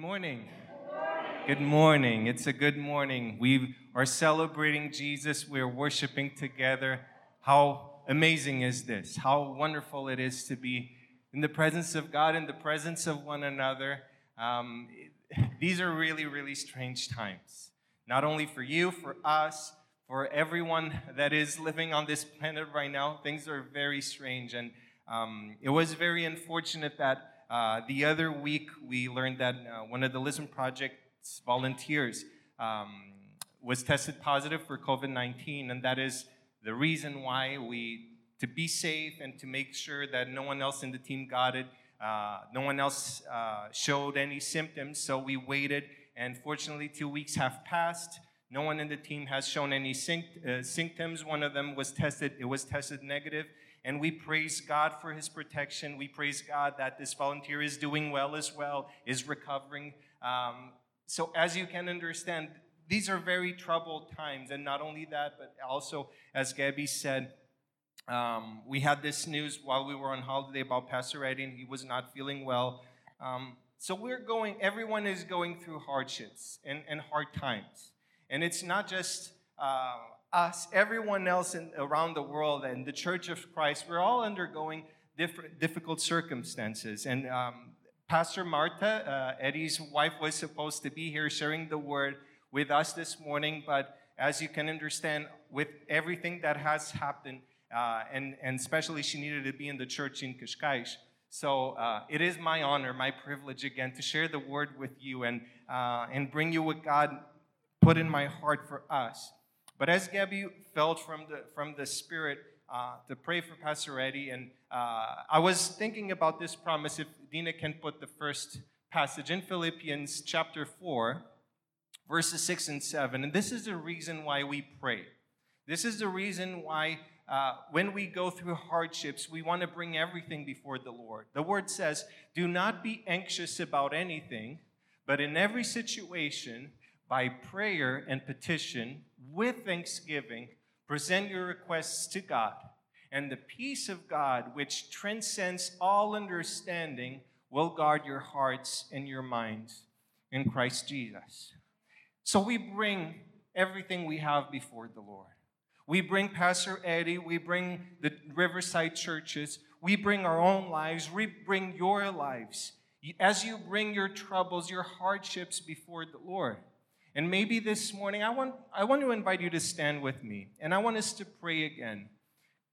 morning. Good morning. It's a good morning. We are celebrating Jesus. We're worshiping together. How amazing is this? How wonderful it is to be in the presence of God, in the presence of one another. Um, these are really, really strange times. Not only for you, for us, for everyone that is living on this planet right now, things are very strange. And um, it was very unfortunate that uh, the other week, we learned that uh, one of the Listen Project's volunteers um, was tested positive for COVID 19, and that is the reason why we, to be safe and to make sure that no one else in the team got it, uh, no one else uh, showed any symptoms, so we waited, and fortunately, two weeks have passed. No one in the team has shown any uh, symptoms. One of them was tested, it was tested negative. And we praise God for his protection. We praise God that this volunteer is doing well as well, is recovering. Um, so, as you can understand, these are very troubled times. And not only that, but also, as Gabby said, um, we had this news while we were on holiday about Pastor Eddie, and he was not feeling well. Um, so, we're going, everyone is going through hardships and, and hard times. And it's not just uh, us, everyone else in, around the world, and the Church of Christ, we're all undergoing different, difficult circumstances. And um, Pastor Marta, uh, Eddie's wife, was supposed to be here sharing the word with us this morning, but as you can understand, with everything that has happened, uh, and, and especially she needed to be in the church in Cascais. So uh, it is my honor, my privilege again to share the word with you and, uh, and bring you what God put in my heart for us. But as Gabby felt from the, from the Spirit uh, to pray for Pastor Eddie, and uh, I was thinking about this promise, if Dina can put the first passage in Philippians chapter 4, verses 6 and 7. And this is the reason why we pray. This is the reason why uh, when we go through hardships, we want to bring everything before the Lord. The word says, Do not be anxious about anything, but in every situation, by prayer and petition with thanksgiving, present your requests to God. And the peace of God, which transcends all understanding, will guard your hearts and your minds in Christ Jesus. So we bring everything we have before the Lord. We bring Pastor Eddie, we bring the Riverside churches, we bring our own lives, we bring your lives. As you bring your troubles, your hardships before the Lord. And maybe this morning, I want, I want to invite you to stand with me, and I want us to pray again.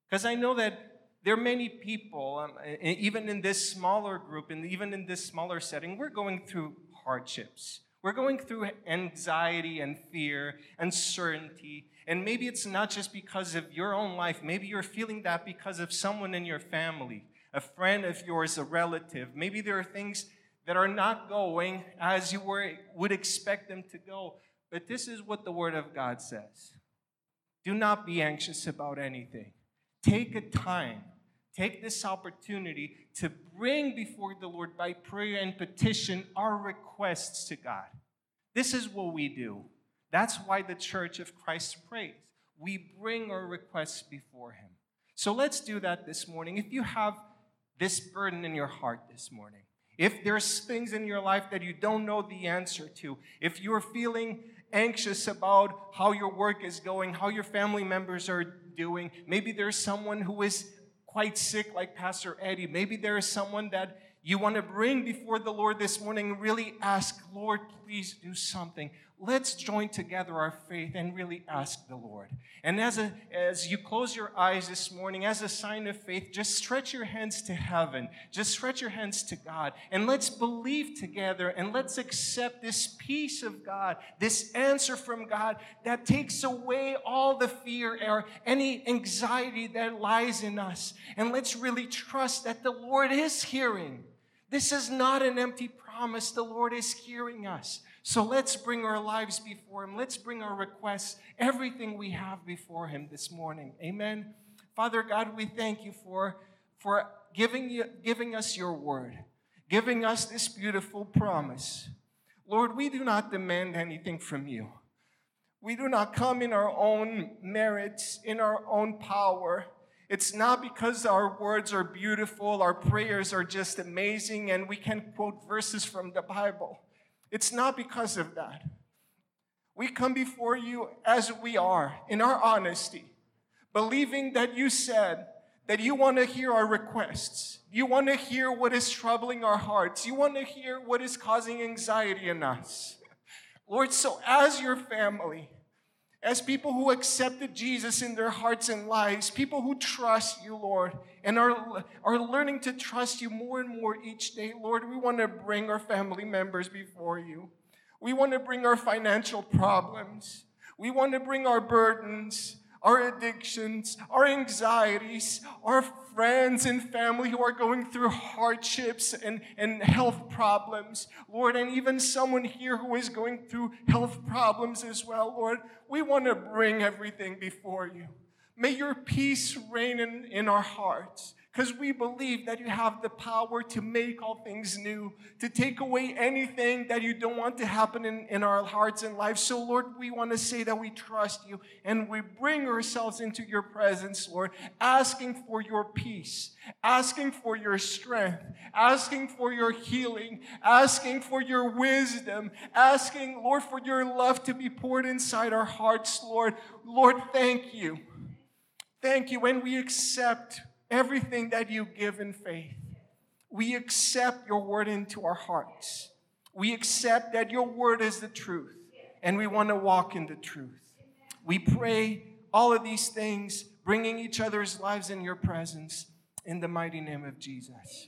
Because I know that there are many people, um, even in this smaller group, and even in this smaller setting, we're going through hardships. We're going through anxiety and fear, uncertainty. And maybe it's not just because of your own life. Maybe you're feeling that because of someone in your family, a friend of yours, a relative. Maybe there are things that are not going as you were, would expect them to go. But this is what the Word of God says Do not be anxious about anything. Take a time, take this opportunity to bring before the Lord by prayer and petition our requests to God. This is what we do. That's why the Church of Christ prays. We bring our requests before Him. So let's do that this morning. If you have this burden in your heart this morning, if there's things in your life that you don't know the answer to, if you're feeling anxious about how your work is going, how your family members are doing, maybe there's someone who is quite sick, like Pastor Eddie, maybe there is someone that you want to bring before the Lord this morning really ask, Lord, please do something let's join together our faith and really ask the Lord. And as, a, as you close your eyes this morning, as a sign of faith, just stretch your hands to heaven. Just stretch your hands to God. And let's believe together and let's accept this peace of God, this answer from God that takes away all the fear or any anxiety that lies in us. And let's really trust that the Lord is hearing. This is not an empty promise. The Lord is hearing us. So let's bring our lives before Him. Let's bring our requests, everything we have before Him this morning. Amen. Father God, we thank you for, for giving, you, giving us your word, giving us this beautiful promise. Lord, we do not demand anything from you. We do not come in our own merits, in our own power. It's not because our words are beautiful, our prayers are just amazing, and we can quote verses from the Bible. It's not because of that. We come before you as we are, in our honesty, believing that you said that you want to hear our requests. You want to hear what is troubling our hearts. You want to hear what is causing anxiety in us. Lord, so as your family, as people who accepted Jesus in their hearts and lives, people who trust you, Lord, and are, are learning to trust you more and more each day, Lord, we want to bring our family members before you. We want to bring our financial problems. We want to bring our burdens our addictions, our anxieties, our friends and family who are going through hardships and, and health problems, Lord, and even someone here who is going through health problems as well, Lord, we want to bring everything before you. May your peace reign in, in our hearts because we believe that you have the power to make all things new, to take away anything that you don't want to happen in, in our hearts and lives. So, Lord, we want to say that we trust you and we bring ourselves into your presence, Lord, asking for your peace, asking for your strength, asking for your healing, asking for your wisdom, asking, Lord, for your love to be poured inside our hearts, Lord. Lord, thank you. Thank you. When we accept everything that you give in faith. We accept your word into our hearts. We accept that your word is the truth, and we want to walk in the truth. We pray all of these things, bringing each other's lives in your presence in the mighty name of Jesus.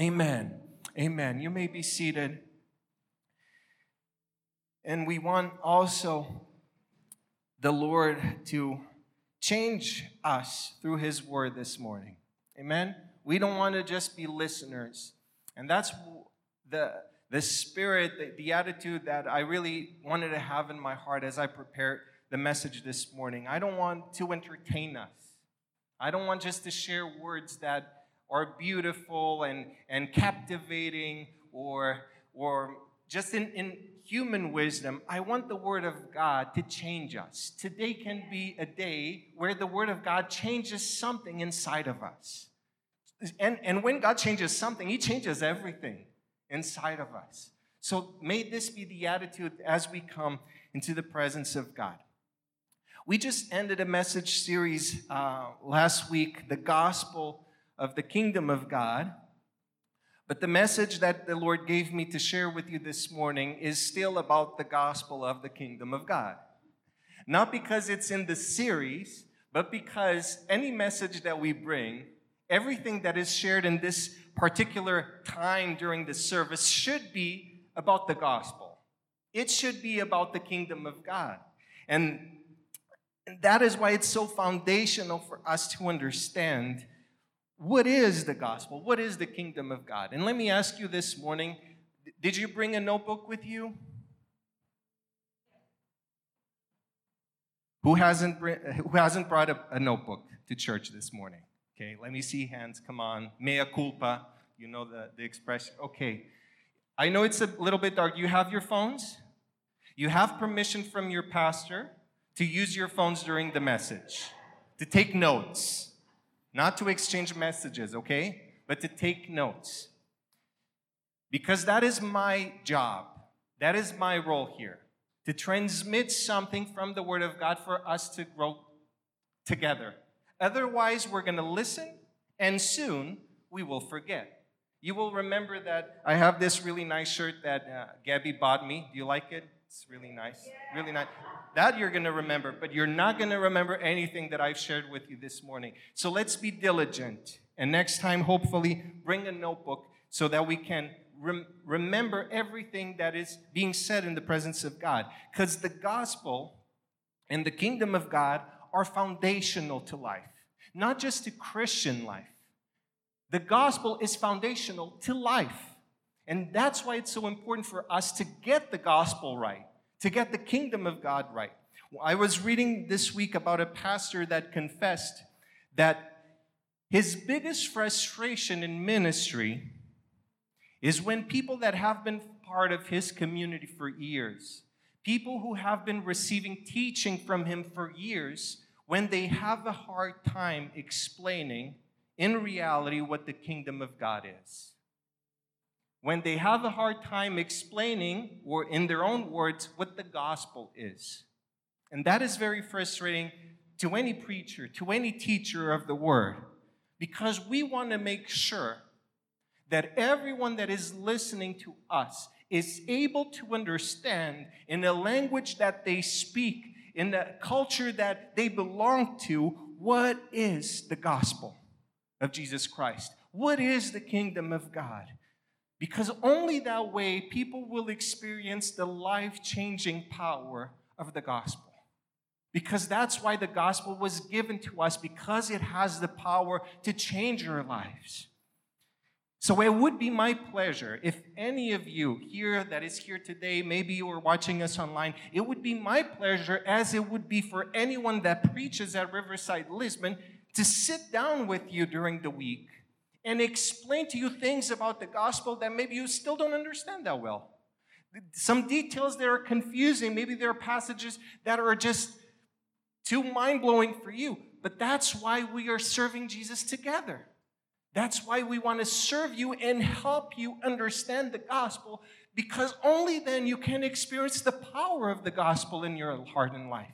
Amen. Amen. You may be seated. And we want also the Lord to change us through His word this morning. Amen? We don't want to just be listeners. And that's the, the spirit, the, the attitude that I really wanted to have in my heart as I prepared the message this morning. I don't want to entertain us. I don't want just to share words that are beautiful and, and captivating or, or just in, in human wisdom, I want the Word of God to change us. Today can be a day where the Word of God changes something inside of us. And, and when God changes something, He changes everything inside of us. So may this be the attitude as we come into the presence of God. We just ended a message series uh, last week, The Gospel of the Kingdom of God. But the message that the Lord gave me to share with you this morning is still about the gospel of the kingdom of God. Not because it's in the series, but because any message that we bring, everything that is shared in this particular time during the service should be about the gospel. It should be about the kingdom of God. And that is why it's so foundational for us to understand what is the gospel? What is the kingdom of God? And let me ask you this morning did you bring a notebook with you? Who hasn't, who hasn't brought a, a notebook to church this morning? Okay, let me see hands. Come on. Mea culpa. You know the, the expression. Okay. I know it's a little bit dark. You have your phones? You have permission from your pastor to use your phones during the message, to take notes. Not to exchange messages, okay? But to take notes. Because that is my job. That is my role here. To transmit something from the Word of God for us to grow together. Otherwise, we're going to listen and soon we will forget. You will remember that I have this really nice shirt that uh, Gabby bought me. Do you like it? It's really nice. Really nice. That you're going to remember, but you're not going to remember anything that I've shared with you this morning. So let's be diligent. And next time, hopefully, bring a notebook so that we can rem- remember everything that is being said in the presence of God. Because the gospel and the kingdom of God are foundational to life, not just to Christian life. The gospel is foundational to life. And that's why it's so important for us to get the gospel right to get the kingdom of God right. I was reading this week about a pastor that confessed that his biggest frustration in ministry is when people that have been part of his community for years, people who have been receiving teaching from him for years, when they have a hard time explaining in reality what the kingdom of God is when they have a hard time explaining, or in their own words, what the gospel is. And that is very frustrating to any preacher, to any teacher of the word, because we want to make sure that everyone that is listening to us is able to understand in a language that they speak, in the culture that they belong to, what is the gospel of Jesus Christ? What is the kingdom of God? Because only that way people will experience the life changing power of the gospel. Because that's why the gospel was given to us, because it has the power to change our lives. So it would be my pleasure if any of you here that is here today, maybe you are watching us online, it would be my pleasure, as it would be for anyone that preaches at Riverside Lisbon, to sit down with you during the week and explain to you things about the gospel that maybe you still don't understand that well. Some details that are confusing, maybe there are passages that are just too mind blowing for you, but that's why we are serving Jesus together. That's why we want to serve you and help you understand the gospel because only then you can experience the power of the gospel in your heart and life.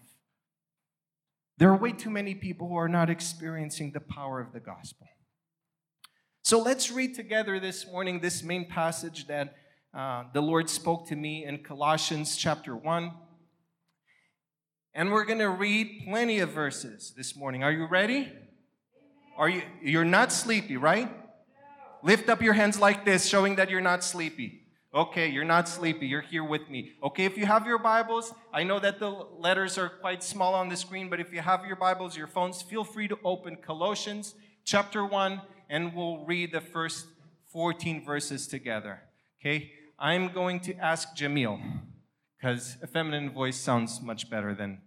There are way too many people who are not experiencing the power of the gospel. So let's read together this morning this main passage that uh, the Lord spoke to me in Colossians chapter 1. And we're going to read plenty of verses this morning. Are you ready? Are you you're not sleepy, right? Lift up your hands like this, showing that you're not sleepy. Okay, you're not sleepy. You're here with me. Okay, if you have your Bibles, I know that the letters are quite small on the screen, but if you have your Bibles, your phones, feel free to open Colossians chapter 1, and we'll read the first 14 verses together. Okay, I'm going to ask Jamil, because a feminine voice sounds much better than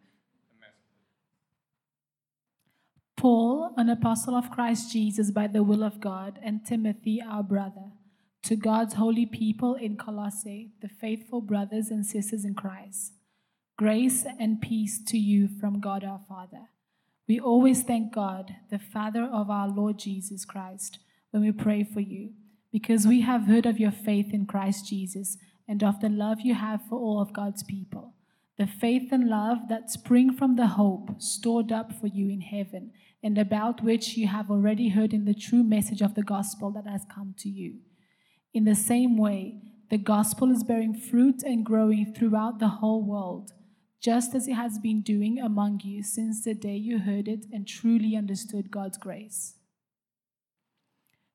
Paul, an apostle of Christ Jesus by the will of God, and Timothy, our brother, to God's holy people in Colossae, the faithful brothers and sisters in Christ. Grace and peace to you from God our Father. We always thank God, the Father of our Lord Jesus Christ, when we pray for you, because we have heard of your faith in Christ Jesus and of the love you have for all of God's people, the faith and love that spring from the hope stored up for you in heaven and about which you have already heard in the true message of the gospel that has come to you. In the same way, the gospel is bearing fruit and growing throughout the whole world, just as it has been doing among you since the day you heard it and truly understood God's grace.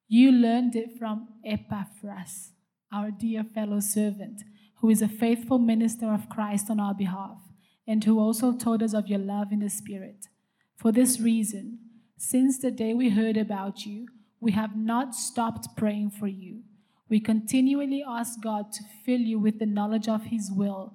You learned it from Epaphras, our dear fellow servant, who is a faithful minister of Christ on our behalf, and who also told us of your love in the Spirit. For this reason, since the day we heard about you, we have not stopped praying for you. We continually ask God to fill you with the knowledge of His will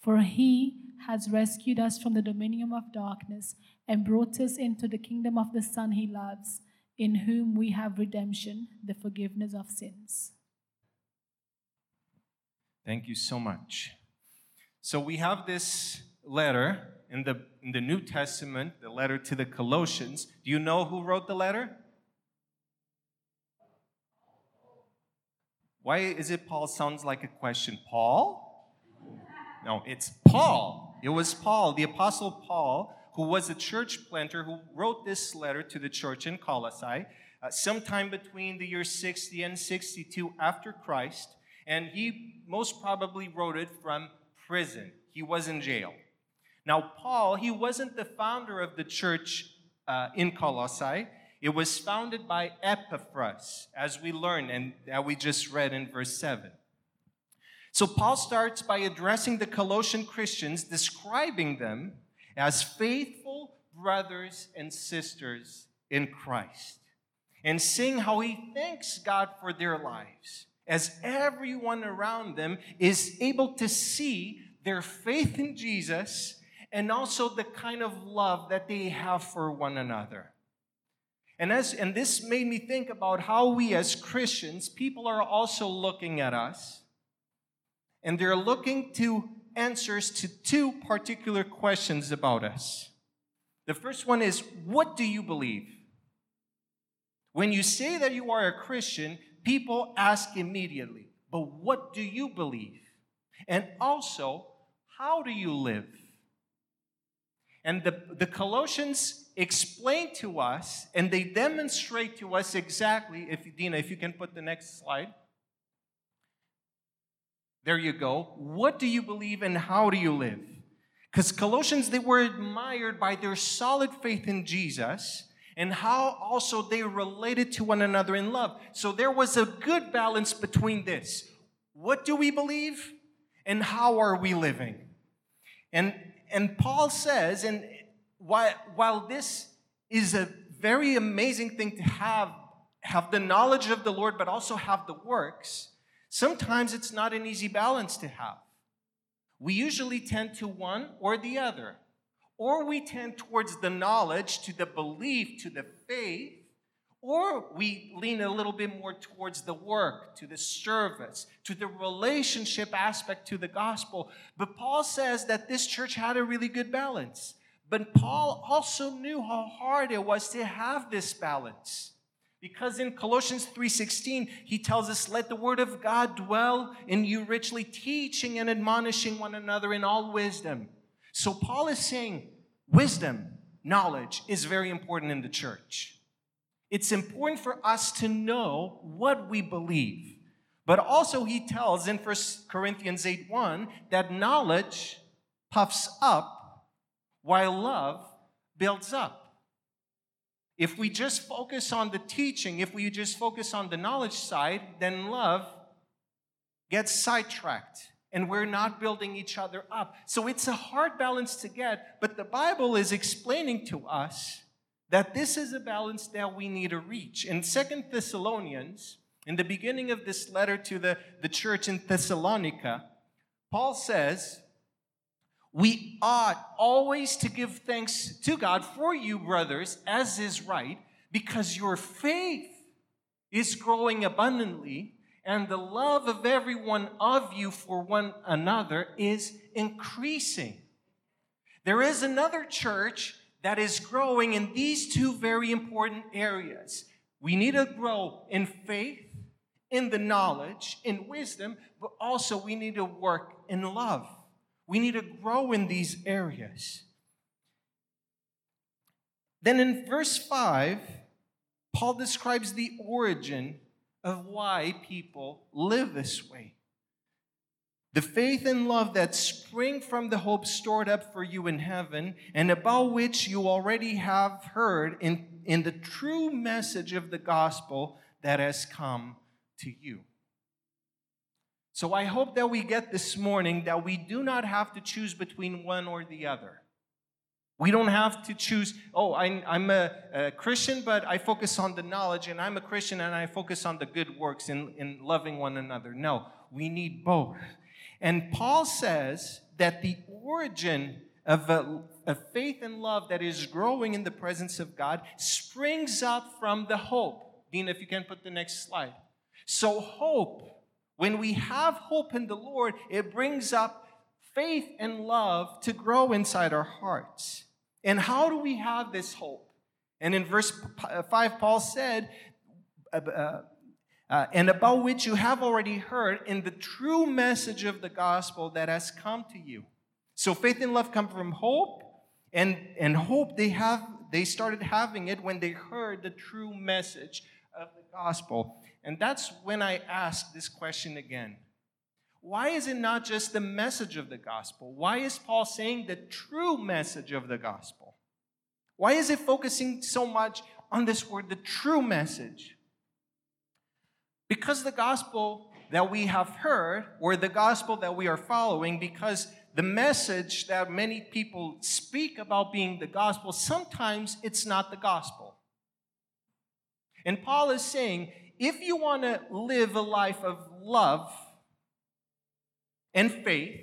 For he has rescued us from the dominion of darkness and brought us into the kingdom of the Son he loves, in whom we have redemption, the forgiveness of sins. Thank you so much. So we have this letter in the, in the New Testament, the letter to the Colossians. Do you know who wrote the letter? Why is it Paul sounds like a question? Paul? No, it's Paul. It was Paul, the Apostle Paul, who was a church planter who wrote this letter to the church in Colossae uh, sometime between the year 60 and 62 after Christ. And he most probably wrote it from prison. He was in jail. Now, Paul, he wasn't the founder of the church uh, in Colossae. It was founded by Epaphras, as we learn and that we just read in verse 7. So, Paul starts by addressing the Colossian Christians, describing them as faithful brothers and sisters in Christ, and seeing how he thanks God for their lives as everyone around them is able to see their faith in Jesus and also the kind of love that they have for one another. And, as, and this made me think about how we as Christians, people are also looking at us, and they're looking to answers to two particular questions about us. The first one is, What do you believe? When you say that you are a Christian, people ask immediately, But what do you believe? And also, how do you live? And the, the Colossians explain to us and they demonstrate to us exactly, if Dina, if you can put the next slide. There you go. What do you believe and how do you live? Because Colossians, they were admired by their solid faith in Jesus and how also they related to one another in love. So there was a good balance between this. What do we believe and how are we living? And and Paul says, and while, while this is a very amazing thing to have, have the knowledge of the Lord, but also have the works, sometimes it's not an easy balance to have. We usually tend to one or the other. Or we tend towards the knowledge, to the belief, to the faith, or we lean a little bit more towards the work, to the service, to the relationship aspect to the gospel. But Paul says that this church had a really good balance. But Paul also knew how hard it was to have this balance. Because in Colossians 3:16, he tells us, "Let the word of God dwell in you richly, teaching and admonishing one another in all wisdom." So Paul is saying, wisdom, knowledge is very important in the church. It's important for us to know what we believe. But also, he tells in 1 Corinthians 8 1 that knowledge puffs up while love builds up. If we just focus on the teaching, if we just focus on the knowledge side, then love gets sidetracked and we're not building each other up. So it's a hard balance to get, but the Bible is explaining to us that this is a balance that we need to reach. In Second Thessalonians, in the beginning of this letter to the, the church in Thessalonica, Paul says, We ought always to give thanks to God for you, brothers, as is right, because your faith is growing abundantly, and the love of every one of you for one another is increasing. There is another church that is growing in these two very important areas. We need to grow in faith, in the knowledge, in wisdom, but also we need to work in love. We need to grow in these areas. Then in verse 5, Paul describes the origin of why people live this way. The faith and love that spring from the hope stored up for you in heaven, and about which you already have heard in, in the true message of the gospel that has come to you. So I hope that we get this morning that we do not have to choose between one or the other. We don't have to choose, oh, I'm, I'm a, a, Christian, but I focus on the knowledge, and I'm a Christian and I focus on the good works in, in loving one another. No, we need both. And Paul says that the origin of a, a, faith and love that is growing in the presence of God springs up from the hope. Dean, if you can put the next slide. So, hope, when we have hope in the Lord, it brings up faith and love to grow inside our hearts. And how do we have this hope? And in verse 5, Paul said, uh, uh uh, and about which you have already heard in the true message of the gospel that has come to you. So faith and love come from hope, and, and hope they have they started having it when they heard the true message of the gospel. And that's when I ask this question again. Why is it not just the message of the gospel? Why is Paul saying the true message of the gospel? Why is it focusing so much on this word, the true message? Because the gospel that we have heard, or the gospel that we are following, because the message that many people speak about being the gospel, sometimes it's not the gospel. And Paul is saying if you want to live a life of love and faith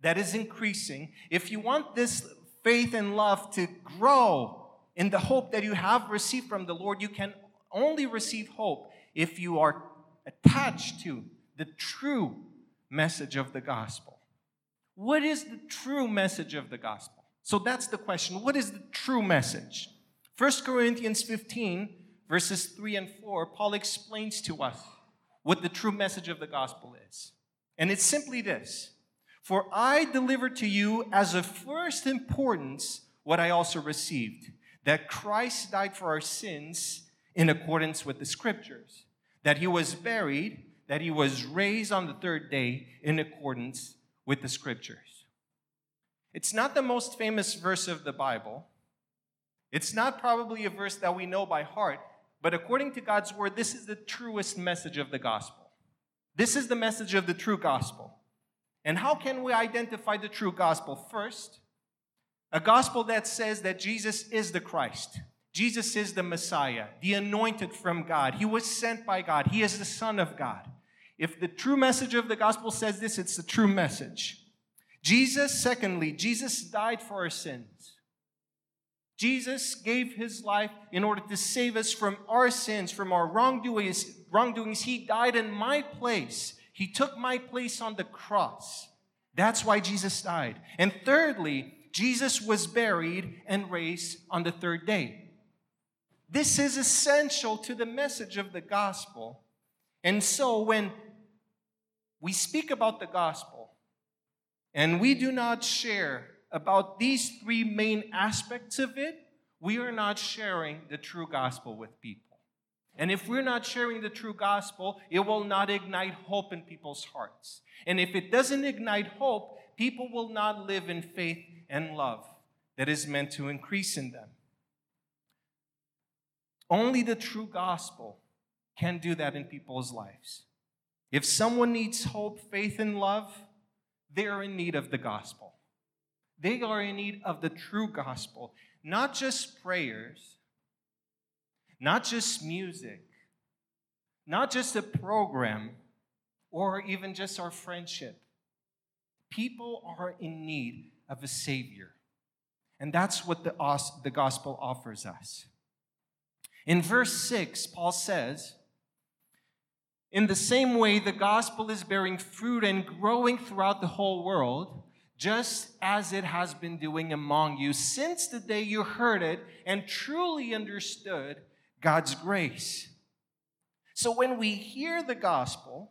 that is increasing, if you want this faith and love to grow in the hope that you have received from the Lord, you can only receive hope if you are attached to the true message of the gospel. What is the true message of the gospel? So that's the question. What is the true message? 1 Corinthians 15, verses 3 and 4, Paul explains to us what the true message of the gospel is. And it's simply this For I delivered to you as of first importance what I also received that Christ died for our sins in accordance with the scriptures, that he was buried, that he was raised on the third day in accordance with the scriptures. It's not the most famous verse of the Bible. It's not probably a verse that we know by heart, but according to God's word, this is the truest message of the gospel. This is the message of the true gospel. And how can we identify the true gospel? First, a gospel that says that Jesus is the Christ. Jesus is the Messiah, the anointed from God. He was sent by God. He is the Son of God. If the true message of the gospel says this, it's the true message. Jesus, secondly, Jesus died for our sins. Jesus gave his life in order to save us from our sins, from our wrongdoings. wrongdoings. He died in my place. He took my place on the cross. That's why Jesus died. And thirdly, Jesus was buried and raised on the third day. This is essential to the message of the gospel. And so when we speak about the gospel and we do not share about these three main aspects of it, we are not sharing the true gospel with people. And if we're not sharing the true gospel, it will not ignite hope in people's hearts. And if it doesn't ignite hope, people will not live in faith and love that is meant to increase in them. Only the true gospel can do that in people's lives. If someone needs hope, faith, and love, they are in need of the gospel. They are in need of the true gospel, not just prayers, not just music, not just a program, or even just our friendship. People are in need of a Savior. And that's what the, the gospel offers us. In verse 6, Paul says, In the same way, the gospel is bearing fruit and growing throughout the whole world just as it has been doing among you since the day you heard it and truly understood God's grace. So when we hear the gospel,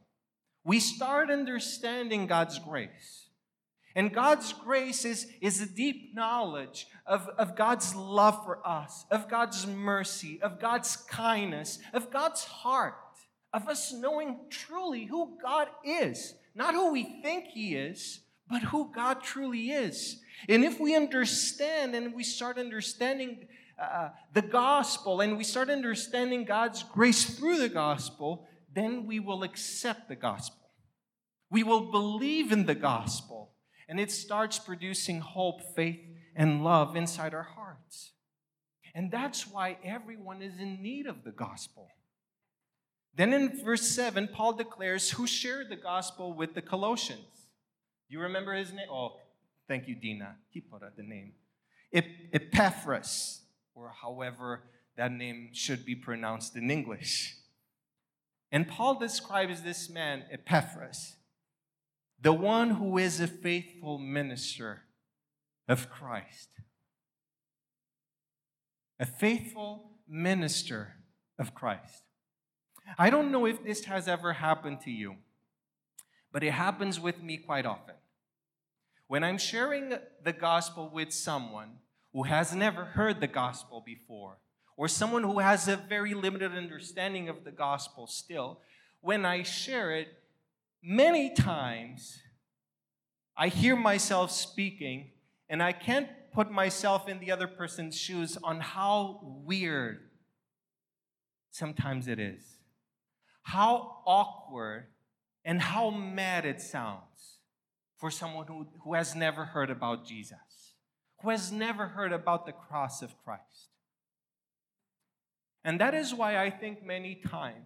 we start understanding God's grace. And God's grace is, is a deep knowledge of, of God's love for us, of God's mercy, of God's kindness, of God's heart, of us knowing truly who God is, not who we think He is, but who God truly is. And if we understand and we start understanding uh, the gospel and we start understanding God's grace through the gospel, then we will accept the gospel. We will believe in the gospel, and it starts producing hope, faith, and love inside our hearts. And that's why everyone is in need of the gospel. Then in verse 7, Paul declares who shared the gospel with the Colossians. You remember his name? Oh, thank you, Dina. Put out the name. Epaphras, or however that name should be pronounced in English. And Paul describes this man, Epaphras, the one who is a faithful minister of Christ. A faithful minister of Christ. I don't know if this has ever happened to you, but it happens with me quite often. When I'm sharing the gospel with someone who has never heard the gospel before, or someone who has a very limited understanding of the gospel still, when I share it, many times I hear myself speaking and I can't put myself in the other person's shoes on how weird sometimes it is, how awkward, and how mad it sounds for someone who, who has never heard about Jesus, who has never heard about the cross of Christ. And that is why I think many times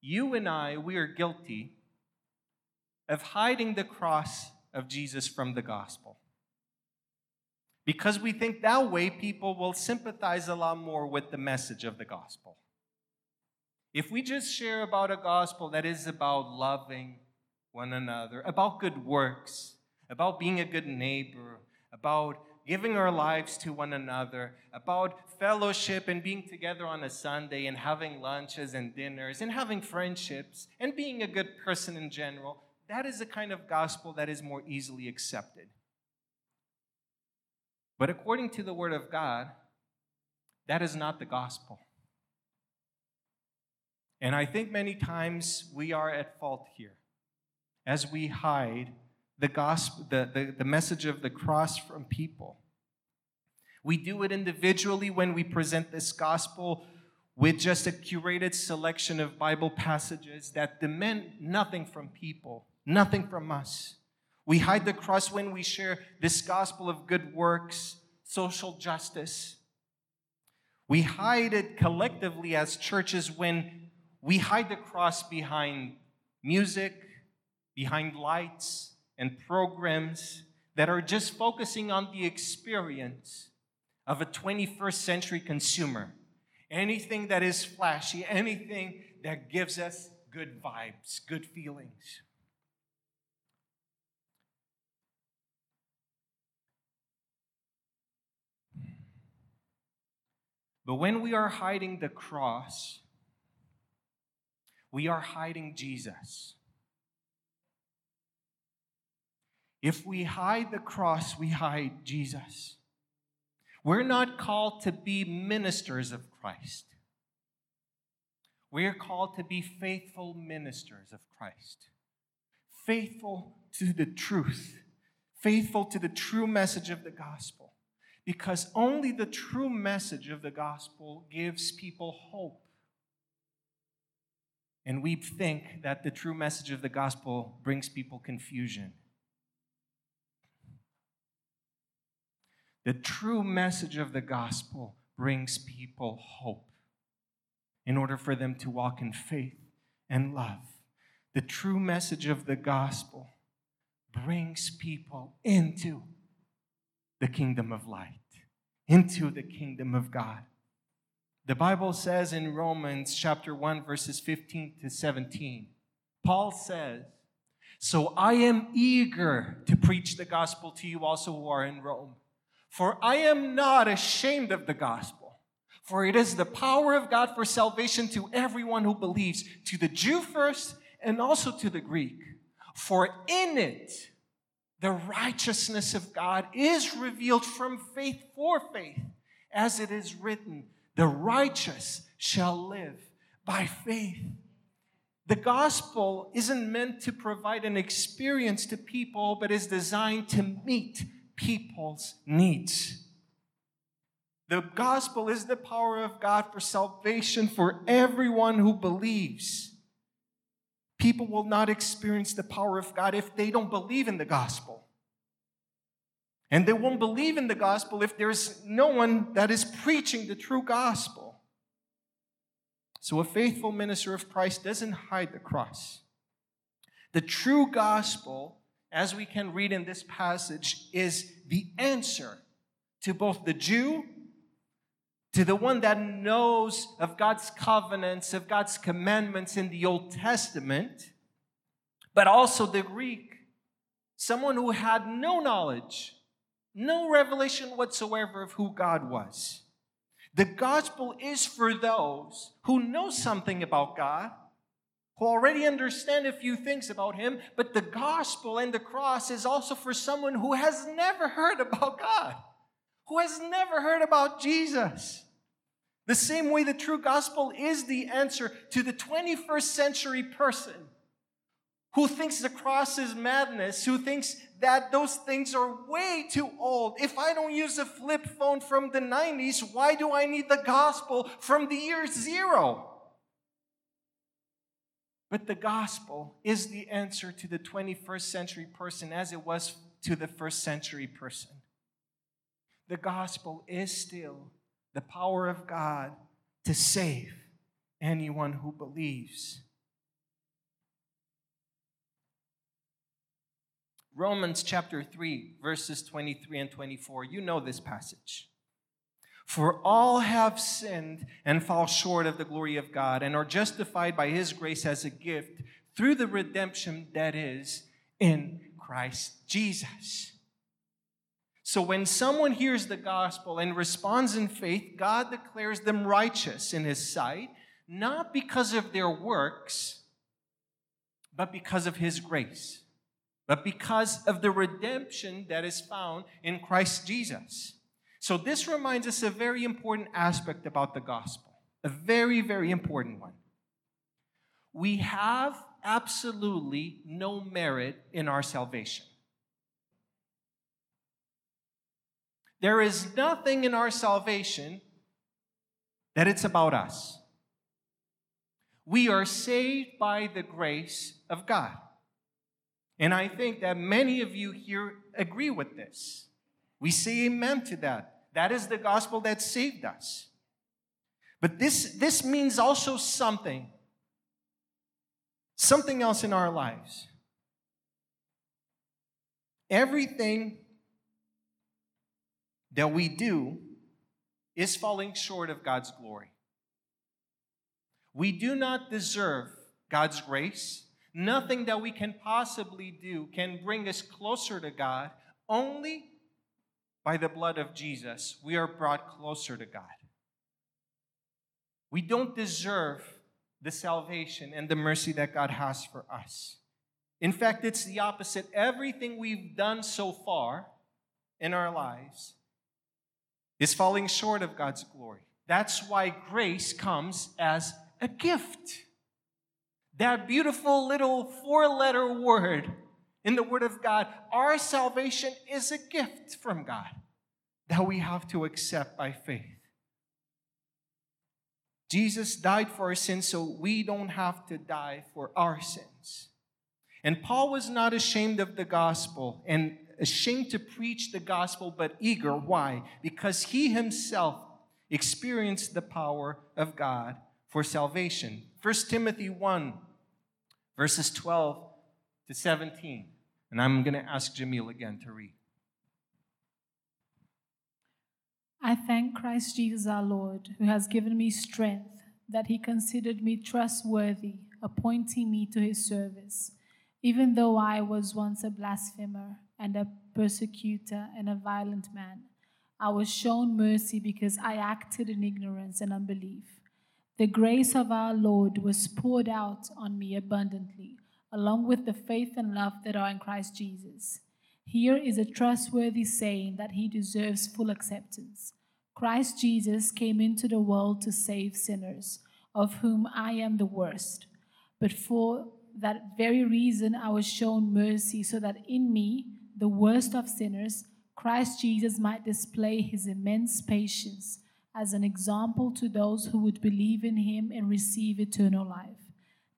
you and I, we are guilty of hiding the cross of Jesus from the gospel. Because we think that way people will sympathize a lot more with the message of the gospel. If we just share about a gospel that is about loving one another, about good works, about being a good neighbor, about giving our lives to one another, about fellowship and being together on a Sunday and having lunches and dinners and having friendships and being a good person in general, that is a kind of gospel that is more easily accepted. But according to the Word of God, that is not the gospel. And I think many times we are at fault here as we hide the gospel, the, the, the message of the cross from people. We do it individually when we present this gospel with just a curated selection of Bible passages that demand nothing from people, nothing from us. We hide the cross when we share this gospel of good works, social justice. We hide it collectively as churches when we hide the cross behind music, behind lights, and programs that are just focusing on the experience of a 21st century consumer. Anything that is flashy, anything that gives us good vibes, good feelings. But when we are hiding the cross, we are hiding Jesus. If we hide the cross, we hide Jesus. We're not called to be ministers of Christ. We are called to be faithful ministers of Christ, faithful to the truth, faithful to the true message of the gospel, because only the true message of the gospel gives people hope. And we think that the true message of the gospel brings people confusion. The true message of the gospel brings people hope in order for them to walk in faith and love. The true message of the gospel brings people into the kingdom of light, into the kingdom of God. The Bible says in Romans chapter 1, verses 15 to 17, Paul says, So I am eager to preach the gospel to you also who are in Rome. For I am not ashamed of the gospel, for it is the power of God for salvation to everyone who believes, to the Jew first and also to the Greek. For in it, the righteousness of God is revealed from faith for faith, as it is written, the righteous shall live by faith. The gospel isn't meant to provide an experience to people, but is designed to meet people's needs. The gospel is the power of God for salvation for everyone who believes. People will not experience the power of God if they don't believe in the gospel. And they won't believe in the gospel if there's no one that is preaching the true gospel. So, a faithful minister of Christ doesn't hide the cross. The true gospel as we can read in this passage, is the answer to both the Jew, to the one that knows of God's covenants, of God's commandments in the Old Testament, but also the Greek, someone who had no knowledge, no revelation whatsoever of who God was. The gospel is for those who know something about God, already understand a few things about him, but the gospel and the cross is also for someone who has never heard about God, who has never heard about Jesus. The same way the true gospel is the answer to the 21st century person who thinks the cross is madness, who thinks that those things are way too old. If I don't use a flip phone from the 90s, why do I need the gospel from the year zero? But the gospel is the answer to the 21st century person as it was to the first century person. The gospel is still the power of God to save anyone who believes. Romans chapter 3, verses 23 and 24. You know this passage. For all have sinned and fall short of the glory of God and are justified by his grace as a gift through the redemption that is in Christ Jesus. So when someone hears the gospel and responds in faith, God declares them righteous in his sight, not because of their works, but because of his grace, but because of the redemption that is found in Christ Jesus. So this reminds us a very important aspect about the gospel, a very, very important one. We have absolutely no merit in our salvation. There is nothing in our salvation that it's about us. We are saved by the grace of God. And I think that many of you here agree with this. We say amen to that. That is the gospel that saved us. But this, this means also something, something else in our lives. Everything that we do is falling short of God's glory. We do not deserve God's grace. Nothing that we can possibly do can bring us closer to God. Only by the blood of Jesus, we are brought closer to God. We don't deserve the salvation and the mercy that God has for us. In fact, it's the opposite. Everything we've done so far in our lives is falling short of God's glory. That's why grace comes as a gift. That beautiful little four letter word in the Word of God, our salvation is a gift from God that we have to accept by faith. Jesus died for our sins so we don't have to die for our sins. And Paul was not ashamed of the gospel and ashamed to preach the gospel, but eager. Why? Because he himself experienced the power of God for salvation. 1 Timothy 1, verses 12 to 17. And I'm going to ask Jamil again to read. I thank Christ Jesus our Lord, who has given me strength, that he considered me trustworthy, appointing me to his service, even though I was once a blasphemer and a persecutor and a violent man. I was shown mercy because I acted in ignorance and unbelief. The grace of our Lord was poured out on me abundantly, along with the faith and love that are in Christ Jesus. Here is a trustworthy saying that he deserves full acceptance. Christ Jesus came into the world to save sinners, of whom I am the worst. But for that very reason, I was shown mercy, so that in me, the worst of sinners, Christ Jesus might display his immense patience as an example to those who would believe in him and receive eternal life.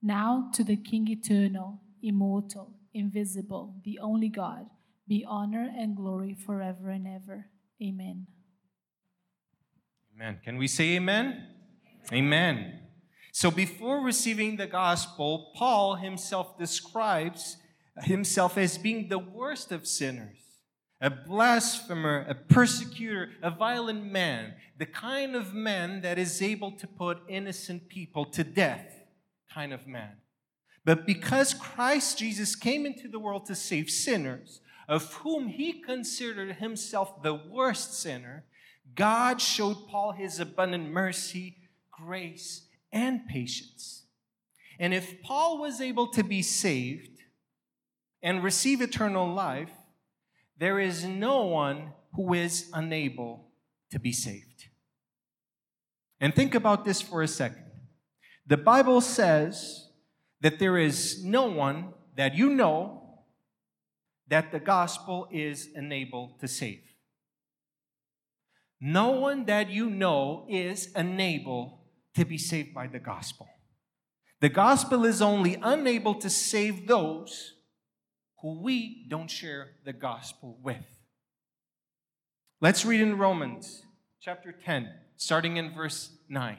Now to the King eternal, immortal, invisible, the only God, be honor and glory forever and ever. Amen. Amen. Can we say amen? Amen. So before receiving the gospel, Paul himself describes himself as being the worst of sinners a blasphemer, a persecutor, a violent man, the kind of man that is able to put innocent people to death, kind of man. But because Christ Jesus came into the world to save sinners, of whom he considered himself the worst sinner, God showed Paul his abundant mercy, grace, and patience. And if Paul was able to be saved, and receive eternal life, there is no one who is unable to be saved. And think about this for a second. The Bible says that there is no one that you know that the gospel is unable to save. No one that you know is unable to be saved by the gospel. The gospel is only unable to save those who we don't share the gospel with. Let's read in Romans chapter 10, starting in verse 9.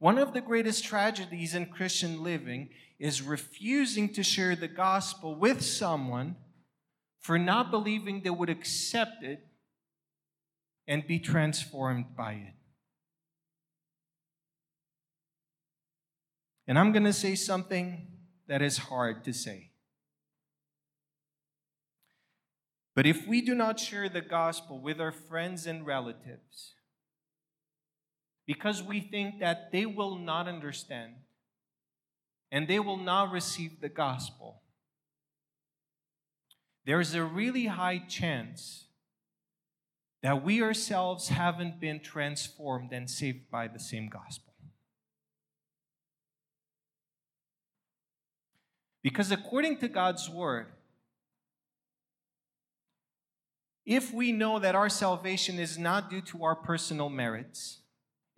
One of the greatest tragedies in Christian living is refusing to share the gospel with someone for not believing they would accept it and be transformed by it. And I'm going to say something that is hard to say. But if we do not share the gospel with our friends and relatives, because we think that they will not understand and they will not receive the gospel, there's a really high chance that we ourselves haven't been transformed and saved by the same gospel. Because according to God's word, if we know that our salvation is not due to our personal merits,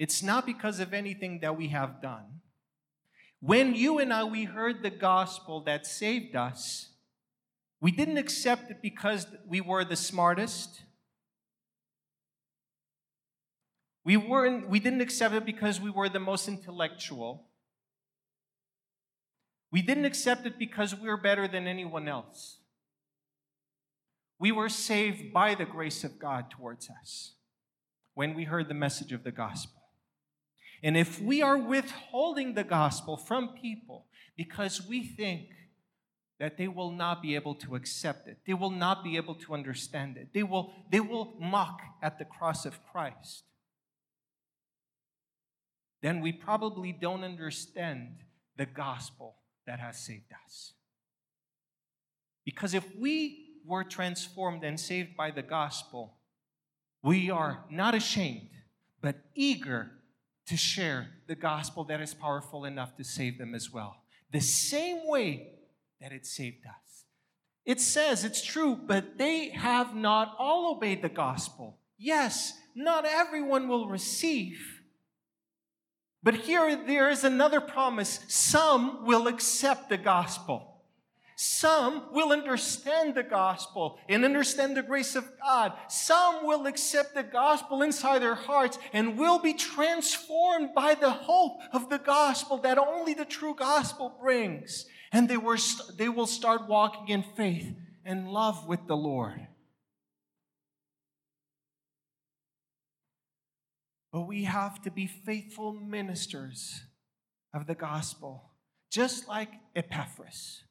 it's not because of anything that we have done. When you and I we heard the gospel that saved us, we didn't accept it because we were the smartest. We weren't we didn't accept it because we were the most intellectual. We didn't accept it because we were better than anyone else. We were saved by the grace of God towards us when we heard the message of the gospel. And if we are withholding the gospel from people because we think that they will not be able to accept it, they will not be able to understand it, they will, they will mock at the cross of Christ, then we probably don't understand the gospel that has saved us. Because if we were transformed and saved by the gospel, we are not ashamed, but eager to share the gospel that is powerful enough to save them as well. The same way that it saved us. It says it's true, but they have not all obeyed the gospel. Yes, not everyone will receive. But here there is another promise some will accept the gospel. Some will understand the gospel and understand the grace of God. Some will accept the gospel inside their hearts and will be transformed by the hope of the gospel that only the true gospel brings. And they, were, they will start walking in faith and love with the Lord. But we have to be faithful ministers of the gospel, just like Epaphras.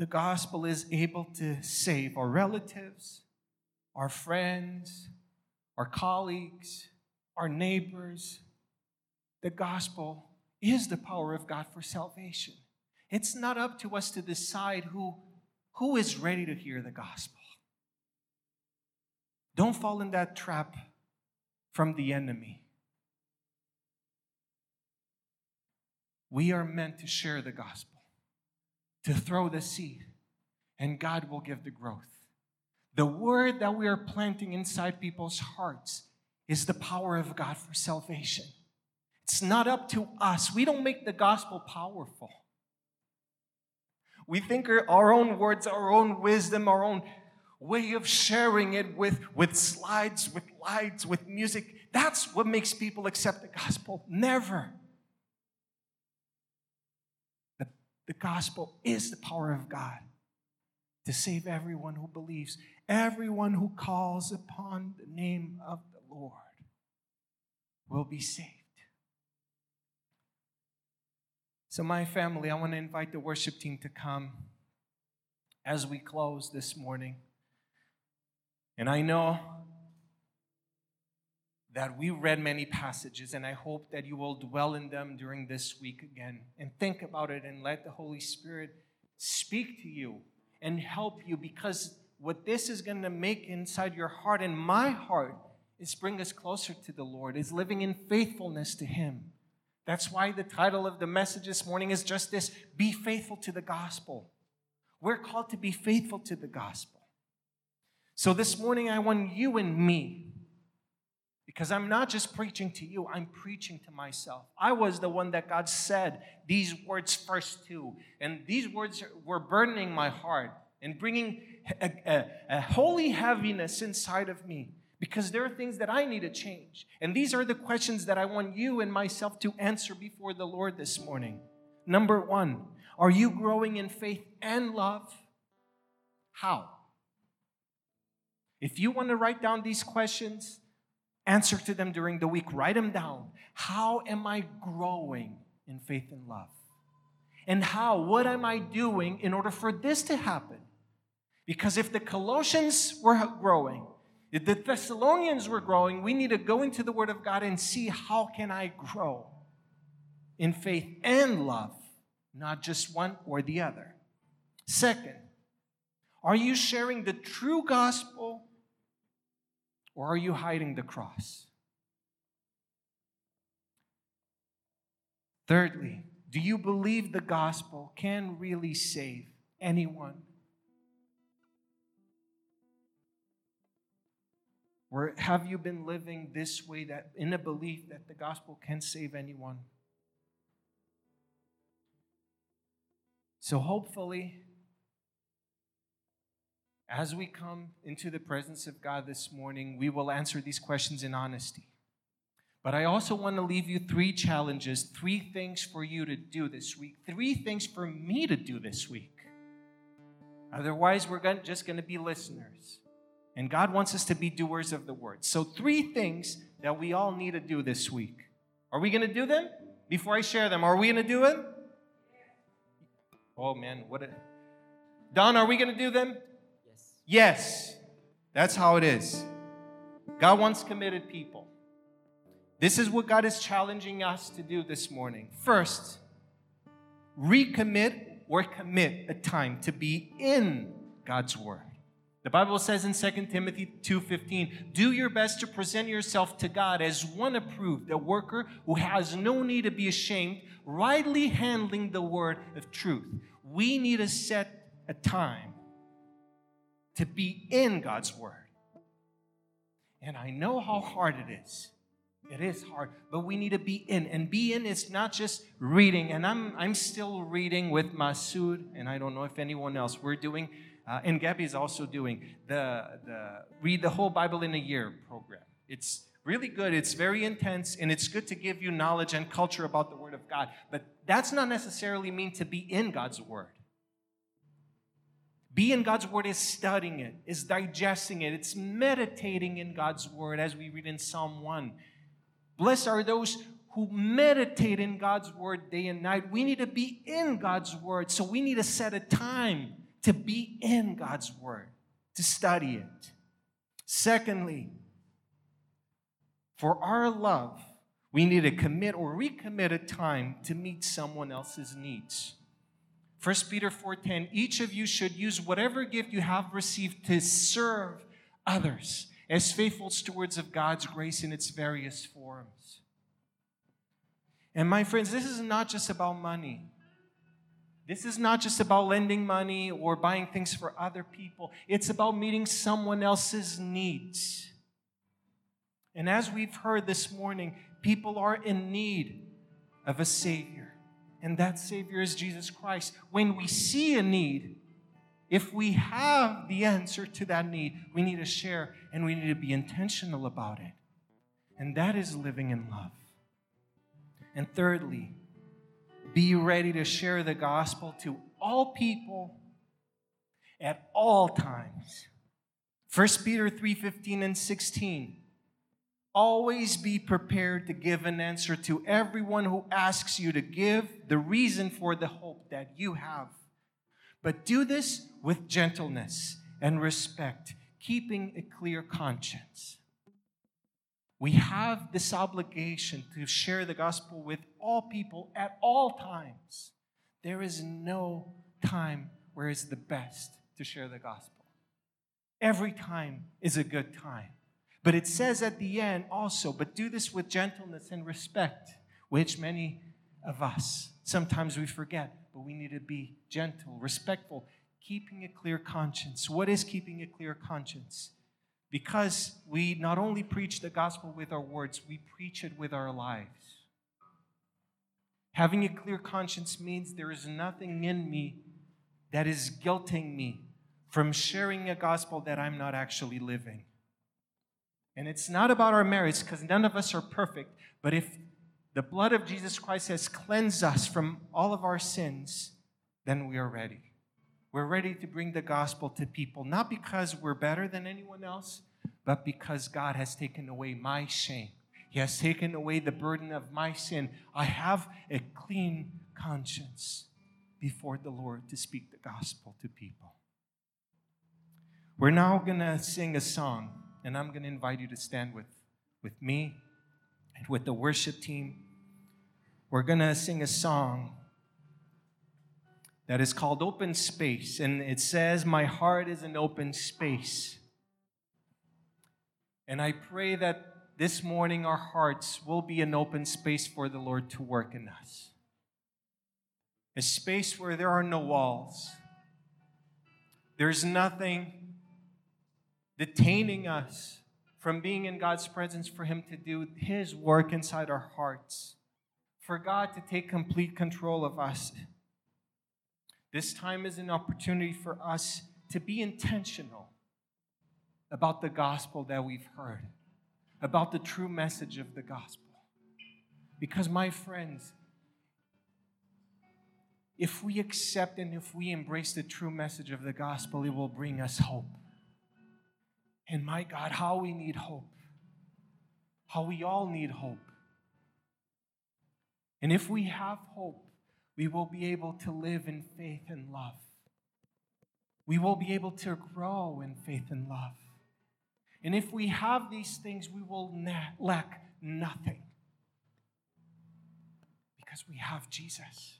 The gospel is able to save our relatives, our friends, our colleagues, our neighbors. The gospel is the power of God for salvation. It's not up to us to decide who, who is ready to hear the gospel. Don't fall in that trap from the enemy. We are meant to share the gospel to throw the seed, and God will give the growth. The word that we are planting inside people's hearts is the power of God for salvation. It's not up to us. We don't make the gospel powerful. We think our own words, our own wisdom, our own way of sharing it with, with slides, with lights, with music. That's what makes people accept the gospel. Never. The, gospel is the power of God to save everyone who believes, everyone who calls upon the name of the Lord will be saved. So, my family, I want to invite the worship team to come as we close this morning. And I know that we read many passages, and I hope that you will dwell in them during this week again and think about it and let the Holy Spirit speak to you and help you because what this is going to make inside your heart and my heart is bring us closer to the Lord, is living in faithfulness to Him. That's why the title of the message this morning is just this Be faithful to the gospel. We're called to be faithful to the gospel. So this morning, I want you and me, because I'm not just preaching to you, I'm preaching to myself. I was the one that God said these words first to, and these words were burdening my heart and bringing a, a, a holy heaviness inside of me because there are things that I need to change. And these are the questions that I want you and myself to answer before the Lord this morning. Number one, are you growing in faith and love? How? If you want to write down these questions, answer to them during the week, write them down. How am I growing in faith and love? And how, what am I doing in order for this to happen? Because if the Colossians were growing, if the Thessalonians were growing, we need to go into the Word of God and see how can I grow in faith and love, not just one or the other. Second, are you sharing the true gospel or are you hiding the cross? Thirdly, do you believe the gospel can really save anyone? Or have you been living this way that in a belief that the gospel can save anyone? So hopefully, as we come into the presence of God this morning, we will answer these questions in honesty. But I also want to leave you three challenges, three things for you to do this week, three things for me to do this week. Otherwise, we're just going to be listeners. And God wants us to be doers of the word. So, three things that we all need to do this week. Are we going to do them? Before I share them, are we going to do it? Oh man, what a. Don, are we going to do them? Yes. That's how it is. God wants committed people. This is what God is challenging us to do this morning. First, recommit or commit a time to be in God's word. The Bible says in 2 Timothy 2:15, "Do your best to present yourself to God as one approved, a worker who has no need to be ashamed, rightly handling the word of truth." We need to set a time to be in God's word. And I know how hard it is. It is hard, but we need to be in. And be in is not just reading. And I'm I'm still reading with Masood, and I don't know if anyone else. We're doing uh, and Gabby is also doing the, the Read the Whole Bible in a Year program. It's really good, it's very intense, and it's good to give you knowledge and culture about the Word of God. But that's not necessarily mean to be in God's Word. Be in God's Word is studying it, is digesting it, it's meditating in God's Word, as we read in Psalm 1. Blessed are those who meditate in God's Word day and night. We need to be in God's Word, so we need to set a time to be in God's Word, to study it. Secondly, for our love, we need to commit or recommit a time to meet someone else's needs. 1 Peter 4:10 Each of you should use whatever gift you have received to serve others as faithful stewards of God's grace in its various forms. And my friends, this is not just about money. This is not just about lending money or buying things for other people, it's about meeting someone else's needs. And as we've heard this morning, people are in need of a Savior, and that Savior is Jesus Christ. When we see a need, if we have the answer to that need, we need to share and we need to be intentional about it. And that is living in love. And thirdly, be ready to share the gospel to all people at all times. 1 Peter 3:15 and 16. Always be prepared to give an answer to everyone who asks you to give the reason for the hope that you have. But do this with gentleness and respect, keeping a clear conscience. We have this obligation to share the gospel with all people at all times. There is no time where it's the best to share the gospel. Every time is a good time. But it says at the end also, but do this with gentleness and respect, which many of us sometimes we forget, but we need to be gentle, respectful, keeping a clear conscience. What is keeping a clear conscience? Because we not only preach the gospel with our words, we preach it with our lives. Having a clear conscience means there is nothing in me that is guilting me from sharing a gospel that I'm not actually living. And it's not about our merits because none of us are perfect. But if the blood of Jesus Christ has cleansed us from all of our sins, then we are ready. We're ready to bring the gospel to people, not because we're better than anyone else, but because God has taken away my shame. He has taken away the burden of my sin. I have a clean conscience before the Lord to speak the gospel to people. We're now going to sing a song and I'm going to invite you to stand with, with me and with the worship team. We're going to sing a song that is called Open Space, and it says, My heart is an open space. And I pray that this morning our hearts will be an open space for the Lord to work in us. A space where there are no walls. There's nothing detaining us from being in God's presence for Him to do His work inside our hearts, for God to take complete control of us. This time is an opportunity for us to be intentional about the gospel that we've heard, about the true message of the gospel. Because, my friends, if we accept and if we embrace the true message of the gospel, it will bring us hope. And my God, how we need hope. How we all need hope. And if we have hope, we will be able to live in faith and love. We will be able to grow in faith and love. And if we have these things, we will na- lack nothing because we have Jesus.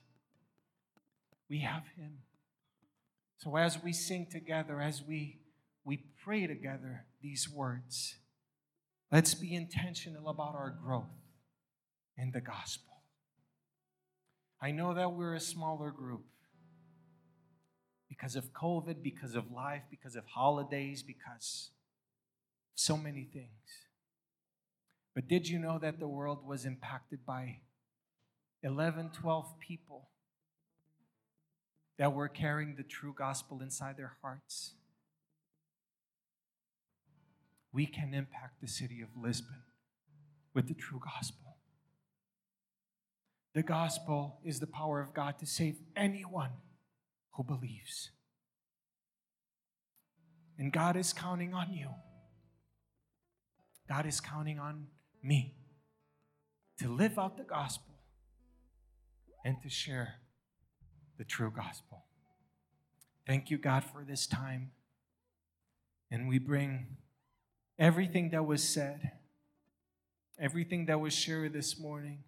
We have Him. So as we sing together, as we we pray together these words. Let's be intentional about our growth in the gospel. I know that we're a smaller group because of COVID, because of life, because of holidays, because so many things. But did you know that the world was impacted by 11, 12 people that were carrying the true gospel inside their hearts? We can impact the city of Lisbon with the true gospel. The gospel is the power of God to save anyone who believes. And God is counting on you. God is counting on me to live out the gospel and to share the true gospel. Thank you, God, for this time. And we bring everything that was said, everything that was shared this morning,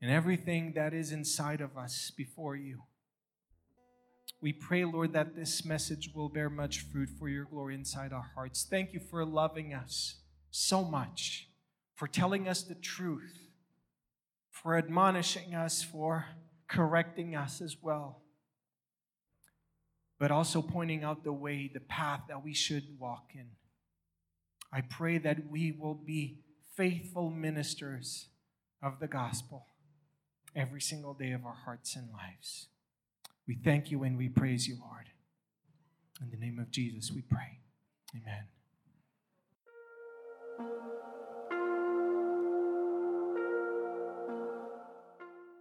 and everything that is inside of us before you. We pray, Lord, that this message will bear much fruit for your glory inside our hearts. Thank you for loving us so much, for telling us the truth, for admonishing us, for correcting us as well, but also pointing out the way, the path that we should walk in. I pray that we will be faithful ministers of the gospel every single day of our hearts and lives. We thank you and we praise you, Lord. In the name of Jesus, we pray. Amen.